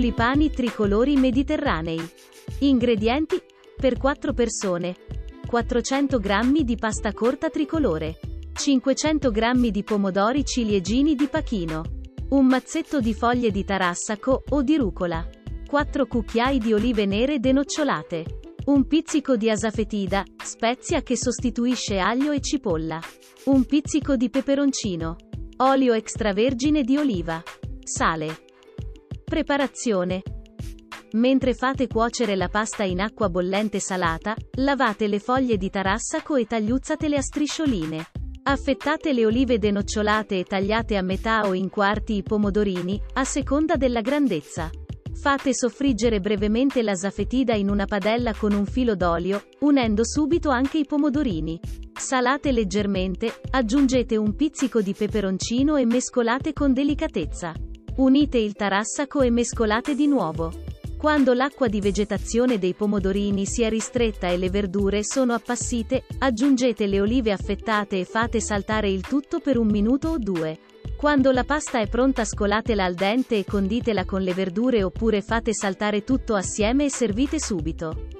Tulipani tricolori mediterranei. Ingredienti per 4 persone: 400 g di pasta corta tricolore, 500 g di pomodori ciliegini di pachino, un mazzetto di foglie di tarassaco o di rucola, 4 cucchiai di olive nere denocciolate, un pizzico di asafetida, spezia che sostituisce aglio e cipolla, un pizzico di peperoncino, olio extravergine di oliva, sale. Preparazione. Mentre fate cuocere la pasta in acqua bollente salata, lavate le foglie di tarassaco e tagliuzzatele a striscioline. Affettate le olive denocciolate e tagliate a metà o in quarti i pomodorini, a seconda della grandezza. Fate soffriggere brevemente la zaffetida in una padella con un filo d'olio, unendo subito anche i pomodorini. Salate leggermente, aggiungete un pizzico di peperoncino e mescolate con delicatezza. Unite il tarassaco e mescolate di nuovo. Quando l'acqua di vegetazione dei pomodorini sia ristretta e le verdure sono appassite, aggiungete le olive affettate e fate saltare il tutto per un minuto o due. Quando la pasta è pronta scolatela al dente e conditela con le verdure oppure fate saltare tutto assieme e servite subito.